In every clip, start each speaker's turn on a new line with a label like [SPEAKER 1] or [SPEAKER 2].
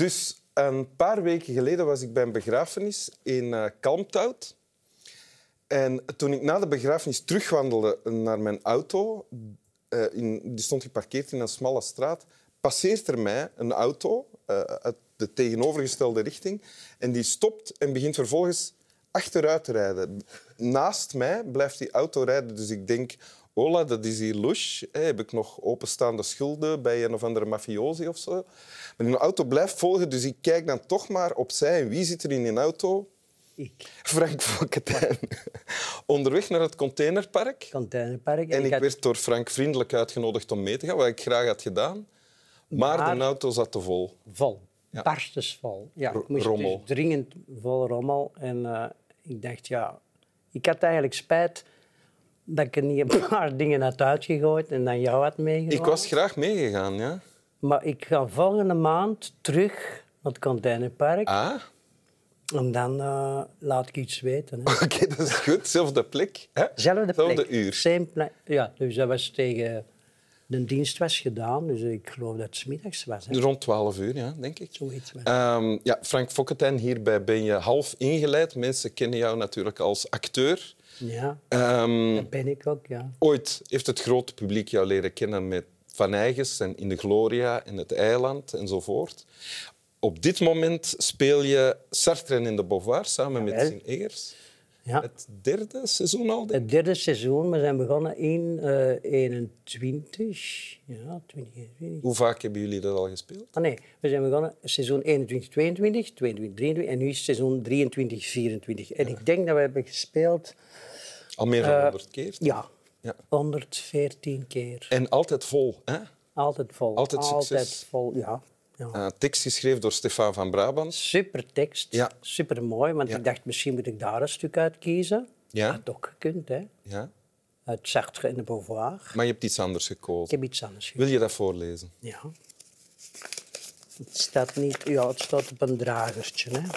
[SPEAKER 1] Dus een paar weken geleden was ik bij een begrafenis in uh, Kalmthout. En toen ik na de begrafenis terugwandelde naar mijn auto, uh, in, die stond geparkeerd in een smalle straat, passeert er mij een auto uh, uit de tegenovergestelde richting en die stopt en begint vervolgens achteruit te rijden. Naast mij blijft die auto rijden, dus ik denk, Ola, dat is hier louche. Heb ik nog openstaande schulden bij een of andere mafiosi of zo? Maar die auto blijft volgen, dus ik kijk dan toch maar opzij. En wie zit er in die auto?
[SPEAKER 2] Ik.
[SPEAKER 1] Frank Valketijn. Onderweg naar het containerpark.
[SPEAKER 2] Containerpark.
[SPEAKER 1] En, en ik, had... werd door Frank vriendelijk uitgenodigd om mee te gaan, wat ik graag had gedaan. Maar, maar... de auto zat te vol.
[SPEAKER 2] Vol. Ja. Barstensvol. Ja, ik moest rommel. Dus dringend vol rommel. En uh, ik dacht, ja... Ik had eigenlijk spijt dat ik er niet een paar dingen had uitgegooid en dan jou had meegenomen.
[SPEAKER 1] Ik was graag meegegaan, ja.
[SPEAKER 2] Maar ik ga volgende maand terug naar het containerpark.
[SPEAKER 1] Ah.
[SPEAKER 2] En dan uh, laat ik iets weten.
[SPEAKER 1] Oké, okay, dat is goed. Zelfde plek. Hè?
[SPEAKER 2] Zelfde,
[SPEAKER 1] Zelfde uur.
[SPEAKER 2] Same ja, dus dat was tegen... De dienst was gedaan, dus ik geloof dat het smiddags was. Hè?
[SPEAKER 1] Rond 12 uur, ja, denk ik.
[SPEAKER 2] Zoiets.
[SPEAKER 1] Um, ja, Frank Fokketijn, hierbij ben je half ingeleid. Mensen kennen jou natuurlijk als acteur.
[SPEAKER 2] Ja,
[SPEAKER 1] um,
[SPEAKER 2] dat ben ik ook, ja.
[SPEAKER 1] Ooit heeft het grote publiek jou leren kennen met Van Eyges en In de Gloria en Het Eiland enzovoort. Op dit moment speel je Sartre en in de Beauvoir samen met Sing Eggers.
[SPEAKER 2] Ja.
[SPEAKER 1] Het derde seizoen al?
[SPEAKER 2] Het derde seizoen. We zijn begonnen in uh, 21. Ja, 2021.
[SPEAKER 1] Hoe vaak hebben jullie dat al gespeeld?
[SPEAKER 2] Ah, nee, we zijn begonnen seizoen 21, 22, 22, 23 en nu is seizoen 23, 24. En ja. ik denk dat we hebben gespeeld...
[SPEAKER 1] Al meer dan 100 uh, keer?
[SPEAKER 2] Ja, ja, 114 keer.
[SPEAKER 1] En altijd vol, hè?
[SPEAKER 2] Altijd vol.
[SPEAKER 1] Altijd succes.
[SPEAKER 2] Altijd vol, ja. Ja.
[SPEAKER 1] Uh, tekst geschreven door Stefan van Brabant.
[SPEAKER 2] Super tekst,
[SPEAKER 1] ja.
[SPEAKER 2] super mooi. Want
[SPEAKER 1] ja.
[SPEAKER 2] ik dacht, misschien moet ik daar een stuk uit kiezen.
[SPEAKER 1] Ja.
[SPEAKER 2] Dat had ook gekund, hè?
[SPEAKER 1] Ja.
[SPEAKER 2] Uit Sartre en de Beauvoir.
[SPEAKER 1] Maar je hebt iets anders gekozen.
[SPEAKER 2] Ik heb iets anders gekozen.
[SPEAKER 1] Wil je dat voorlezen?
[SPEAKER 2] Ja. Het staat, niet, ja, het staat op een dragertje. Hè?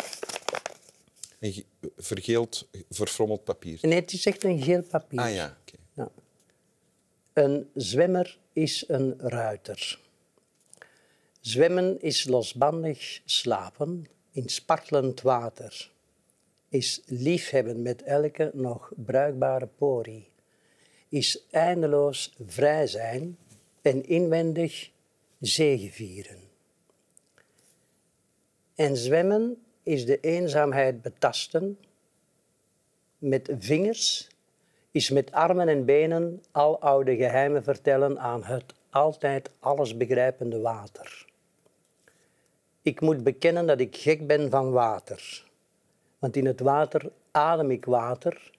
[SPEAKER 1] Een vergeeld, verfrommeld papier.
[SPEAKER 2] Nee, het is echt een geel papier.
[SPEAKER 1] Ah ja, oké.
[SPEAKER 2] Okay. Een zwemmer is een ruiter. Zwemmen is losbandig slapen in spartelend water. Is liefhebben met elke nog bruikbare porie. Is eindeloos vrij zijn en inwendig zegevieren. En zwemmen is de eenzaamheid betasten met vingers, is met armen en benen al oude geheimen vertellen aan het altijd alles begrijpende water. Ik moet bekennen dat ik gek ben van water. Want in het water adem ik water,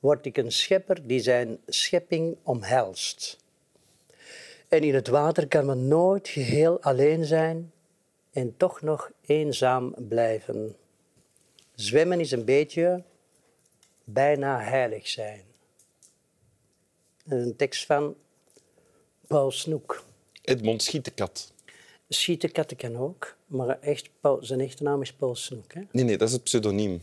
[SPEAKER 2] word ik een schepper die zijn schepping omhelst. En in het water kan men nooit geheel alleen zijn en toch nog eenzaam blijven. Zwemmen is een beetje bijna heilig zijn. Een tekst van Paul Snoek.
[SPEAKER 1] Edmond Schietekat.
[SPEAKER 2] Schietekat kan ook, maar echt, Paul, zijn echte naam is Paul Snoek. Hè?
[SPEAKER 1] Nee, nee, dat is het pseudoniem.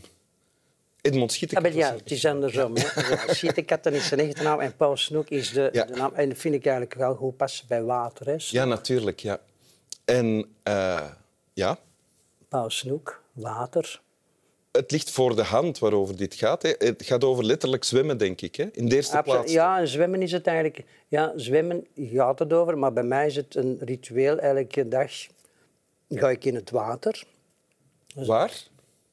[SPEAKER 1] Edmond Schietekat.
[SPEAKER 2] Ah, ja, het is andersom. Ja. Schietekat is zijn echte naam en Paul Snoek is de,
[SPEAKER 1] Ja.
[SPEAKER 2] de naam. En dat vind ik eigenlijk wel goed passen bij water. Hè?
[SPEAKER 1] Ja, natuurlijk, ja. En eh, ja,
[SPEAKER 2] Paul Snoek, water.
[SPEAKER 1] Het ligt voor de hand waarover dit gaat. Hè. Het gaat over letterlijk zwemmen, denk ik. Hè. In de eerste plaats.
[SPEAKER 2] Ja, en zwemmen is het eigenlijk. Ja, zwemmen gaat het over, maar bij mij is het een ritueel. Elke dag ga ik in het water.
[SPEAKER 1] Waar?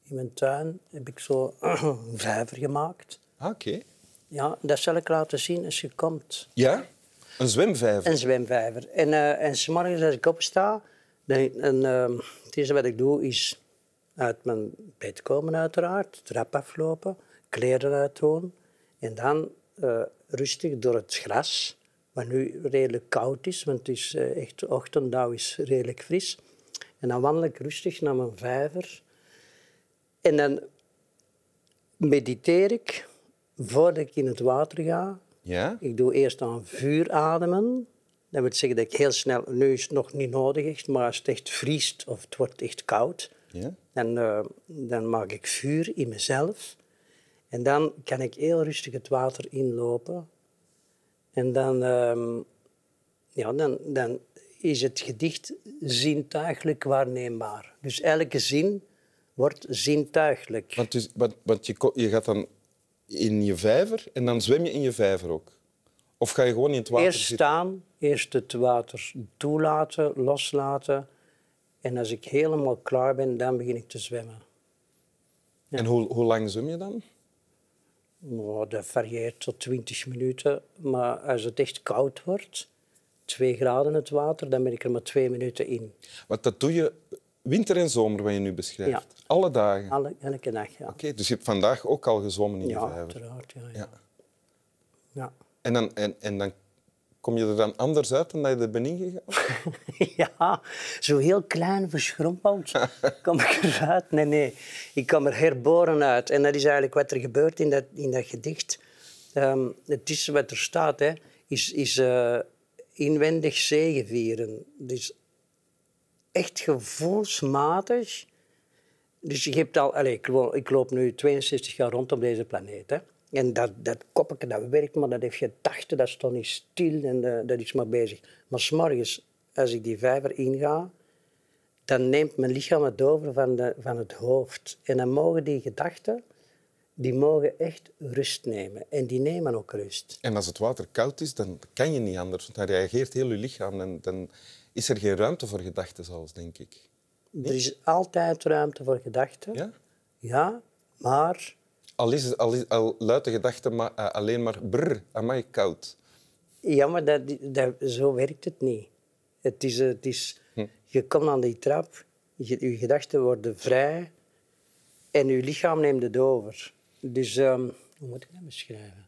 [SPEAKER 2] In mijn tuin heb ik zo een vijver gemaakt.
[SPEAKER 1] Ah, Oké.
[SPEAKER 2] Ja, dat zal ik laten zien als je komt.
[SPEAKER 1] Ja? Een zwemvijver.
[SPEAKER 2] Een zwemvijver. En, eh en als ik opsta, dan, en, ehm, het eerste wat ik doe is uit mijn bed komen uiteraard, trap aflopen, kleren uitdoen en dan eh, rustig door het gras, wat nu redelijk koud is, want het is eh, echt ochtenddauw is redelijk fris. En dan wandel ik rustig naar mijn vijver en dan mediteer ik voordat ik in het water ga.
[SPEAKER 1] Ja?
[SPEAKER 2] Ik doe eerst aan vuur ademen. Dat wil zeggen dat ik heel snel, nu is het nog niet nodig, echt, maar als het echt vriest of het wordt echt koud,
[SPEAKER 1] Ja?
[SPEAKER 2] dan, eh, dan maak ik vuur in mezelf. En dan kan ik heel rustig het water inlopen. En dan, ehm, ja, dan, dan is het gedicht zintuigelijk waarneembaar. Dus elke zin wordt zintuigelijk.
[SPEAKER 1] Want, dus, want, want je, je gaat dan in je vijver en dan zwem je in je vijver ook? Of ga je gewoon in het water
[SPEAKER 2] Eerst
[SPEAKER 1] zitten?
[SPEAKER 2] staan, eerst het water toelaten, loslaten. En als ik helemaal klaar ben, dan begin ik te zwemmen.
[SPEAKER 1] En hoe, hoe lang zwem je dan?
[SPEAKER 2] Nou, dat varieert tot 20 minuten. Maar als het echt koud wordt, 2 graden het water, dan ben ik er maar twee minuten in.
[SPEAKER 1] Want dat doe je winter en zomer, wat je nu beschrijft.
[SPEAKER 2] Ja.
[SPEAKER 1] Alle dagen.
[SPEAKER 2] Alle, elke dag, ja.
[SPEAKER 1] Oké, dus je hebt vandaag ook al gezwommen in je
[SPEAKER 2] Ja,
[SPEAKER 1] vijver.
[SPEAKER 2] uiteraard. Ja, ja.
[SPEAKER 1] Ja.
[SPEAKER 2] Ja.
[SPEAKER 1] En, dan, en, en dan kom je er dan anders uit dan dat je er bent ingegaan?
[SPEAKER 2] Ja, zo heel klein verschrompeld kom ik eruit. Nee, nee, ik kom er herboren uit. En dat is eigenlijk wat er gebeurt in dat, in dat gedicht. Ehm, het is wat er staat, hè, is, is eh, inwendig zegevieren. Dus echt gevoelsmatig. Dus je hebt al, allez, ik, lo- ik loop nu 62 jaar rond op deze planeet. Hè. En dat, dat dat werkt, maar dat heeft gedachten, dat staat niet stil en eh, dat is maar bezig. Maar s'morgens, als ik die vijver inga, dan neemt mijn lichaam het over van, de, van het hoofd. En dan mogen die gedachten, die mogen echt rust nemen. En die nemen ook rust.
[SPEAKER 1] En als het water koud is, dan kan je niet anders. Want dan reageert heel je lichaam. En dan is er geen ruimte voor gedachten, zelfs, denk ik.
[SPEAKER 2] Er is altijd ruimte voor gedachten.
[SPEAKER 1] Ja?
[SPEAKER 2] Ja, maar
[SPEAKER 1] Al, is, al, is, al luidt de gedachte maar, eh, alleen maar brr, amai, koud.
[SPEAKER 2] Ja, maar dat, dat, zo werkt het niet. Het is, het is, Je komt aan die trap, je, je gedachten worden vrij en je lichaam neemt het over. Dus, ehm, hoe moet ik dat beschrijven?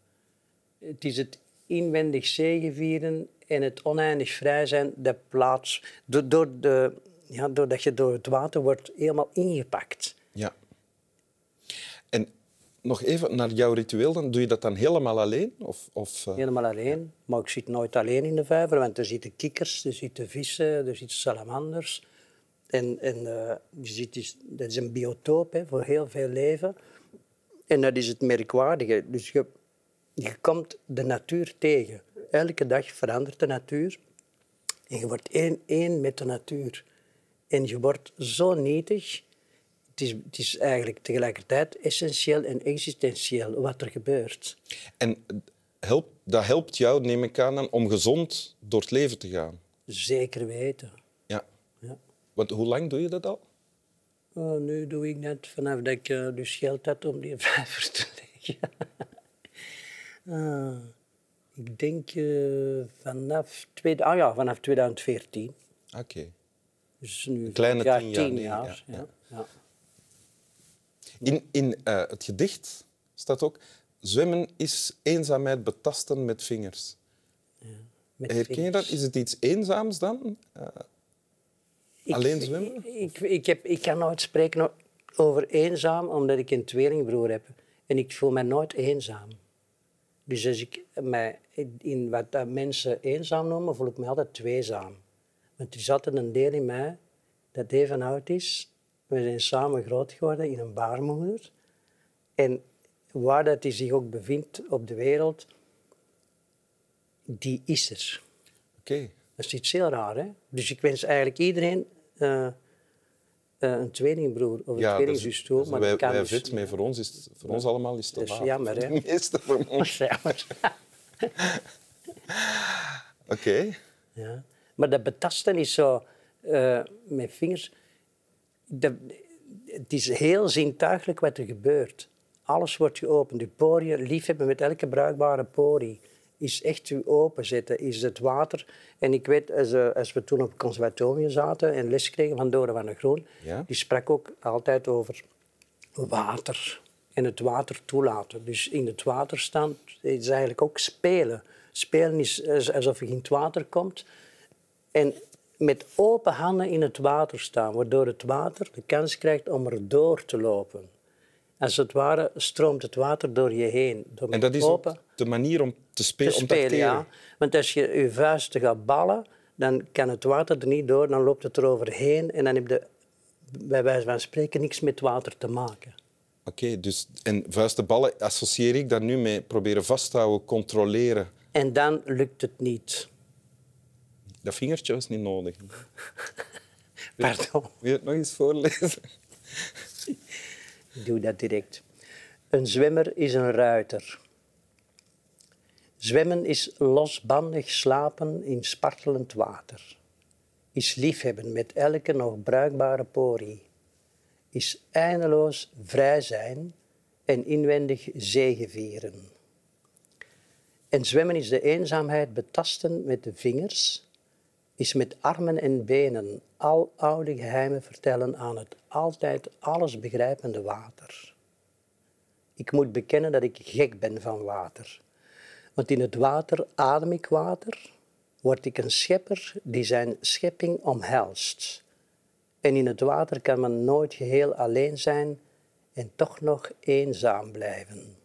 [SPEAKER 2] Het is het inwendig zegevieren en het oneindig vrij zijn dat plaats... Door, door de, ja, doordat je door het water wordt helemaal ingepakt.
[SPEAKER 1] Ja. En nog even naar jouw ritueel, dan doe je dat dan helemaal alleen? Of, of, eh,
[SPEAKER 2] Helemaal alleen. Maar ik zit nooit alleen in de vijver, want er zitten kikkers, er zitten vissen, er zitten salamanders. En, en eh, je ziet dus, dat is een biotoop hè, voor heel veel leven. En dat is het merkwaardige. Dus je, je komt de natuur tegen. Elke dag verandert de natuur. En je wordt één, één met de natuur. En je wordt zo nietig. Het is, het is eigenlijk tegelijkertijd essentieel en existentieel wat er gebeurt.
[SPEAKER 1] En help, dat helpt jou, neem ik aan, om gezond door het leven te gaan.
[SPEAKER 2] Zeker weten.
[SPEAKER 1] Ja.
[SPEAKER 2] Ja.
[SPEAKER 1] Want hoe lang doe je dat al?
[SPEAKER 2] Oh, nu doe ik net vanaf dat ik eh, dus geld had om die vijver te leggen. Ah, ik denk eh, vanaf, tweede, ah ja, vanaf 2014.
[SPEAKER 1] Oké.
[SPEAKER 2] Dus nu
[SPEAKER 1] kleine
[SPEAKER 2] ja,
[SPEAKER 1] tien jaar,
[SPEAKER 2] tien
[SPEAKER 1] nee,
[SPEAKER 2] jaar.
[SPEAKER 1] ja. In, in eh, het gedicht staat ook... Zwemmen is eenzaamheid betasten met vingers.
[SPEAKER 2] Met
[SPEAKER 1] Herken je dat? Is het iets eenzaams dan?
[SPEAKER 2] Ik-
[SPEAKER 1] alleen zwemmen?
[SPEAKER 2] Ik, ik, heb, ik kan nooit spreken over eenzaam, omdat ik een tweelingbroer heb. En ik voel mij nooit eenzaam. Dus als ik mij in wat mensen eenzaam noemen, voel ik me altijd tweezaam. Want er altijd een deel in mij dat even oud is. We zijn samen groot geworden in een baarmoeder. En waar dat hij zich ook bevindt op de wereld, die is er.
[SPEAKER 1] Oké.
[SPEAKER 2] Dat is iets heel raar, hè? Dus ik wens eigenlijk iedereen eh, eh, een tweelingbroer of een
[SPEAKER 1] Ja,
[SPEAKER 2] tweelingzus toe. Maar
[SPEAKER 1] wij,
[SPEAKER 2] dat kan
[SPEAKER 1] wij
[SPEAKER 2] dus
[SPEAKER 1] mee. Voor ons, is het- voor ons allemaal is het te
[SPEAKER 2] Dat is jammer, hè?
[SPEAKER 1] Meeste van ons.
[SPEAKER 2] Jammer.
[SPEAKER 1] Oké.
[SPEAKER 2] Ja. Maar dat betasten is zo eh, met vingers. Dat, het is heel zintuigelijk wat er gebeurt. Alles wordt geopend. Je poriën, liefhebben met elke bruikbare porie, is echt je openzetten, is het water. En ik weet, als, eh, als we toen op het conservatorium zaten en les kregen van Dore van der Groen,
[SPEAKER 1] Ja?
[SPEAKER 2] die sprak ook altijd over water en het water toelaten. Dus in het water staan is eigenlijk ook spelen. Spelen is als- alsof je in het water komt en met open handen in het water staan, waardoor het water de kans krijgt om er door te lopen. Als het ware stroomt het water door je heen. Door
[SPEAKER 1] En dat is
[SPEAKER 2] open
[SPEAKER 1] de manier om te
[SPEAKER 2] te
[SPEAKER 1] spelen, om te
[SPEAKER 2] ja. Want als je je vuisten gaat ballen, dan kan het water er niet door, dan loopt het er overheen en dan heb je bij wijze van spreken niks met water te maken.
[SPEAKER 1] Oké, dus en vuistenballen associeer ik dan nu met proberen vasthouden, controleren.
[SPEAKER 2] En dan lukt het niet.
[SPEAKER 1] Dat vingertje was niet nodig.
[SPEAKER 2] Pardon,
[SPEAKER 1] Wil je het nog eens voorlezen?
[SPEAKER 2] ik doe dat direct. Een zwemmer is een ruiter. Zwemmen is losbandig slapen in spartelend water. Is liefhebben met elke nog bruikbare porie. Is eindeloos vrij zijn en inwendig zegevieren. En zwemmen is de eenzaamheid betasten met de vingers, is met armen en benen al oude geheimen vertellen aan het altijd alles begrijpende water. Ik moet bekennen dat ik gek ben van water. Want in het water adem ik water, word ik een schepper die zijn schepping omhelst. En in het water kan men nooit geheel alleen zijn en toch nog eenzaam blijven.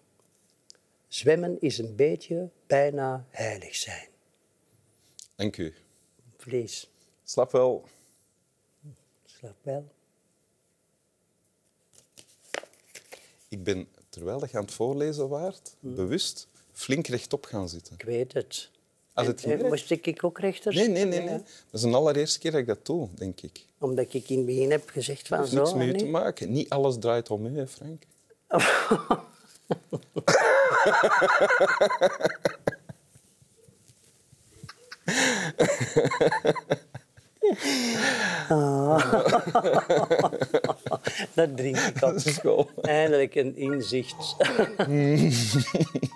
[SPEAKER 2] Zwemmen is een beetje bijna heilig zijn.
[SPEAKER 1] Dank u.
[SPEAKER 2] Vlees,
[SPEAKER 1] Slap wel.
[SPEAKER 2] slaap wel.
[SPEAKER 1] Ik ben, terwijl je aan het voorlezen waart,
[SPEAKER 2] Hmm.
[SPEAKER 1] bewust flink rechtop gaan zitten.
[SPEAKER 2] Ik weet het.
[SPEAKER 1] Als
[SPEAKER 2] En- moest ik ook rechter
[SPEAKER 1] Nee, nee, nee. Dat is de allereerste keer dat ik dat doe, denk ik.
[SPEAKER 2] Omdat ik in het begin heb gezegd van zo.
[SPEAKER 1] niks
[SPEAKER 2] nee?
[SPEAKER 1] te maken. Niet alles draait om u, hè,
[SPEAKER 2] Dat drink ik op.
[SPEAKER 1] Is gewoon.
[SPEAKER 2] Eindelijk een inzicht.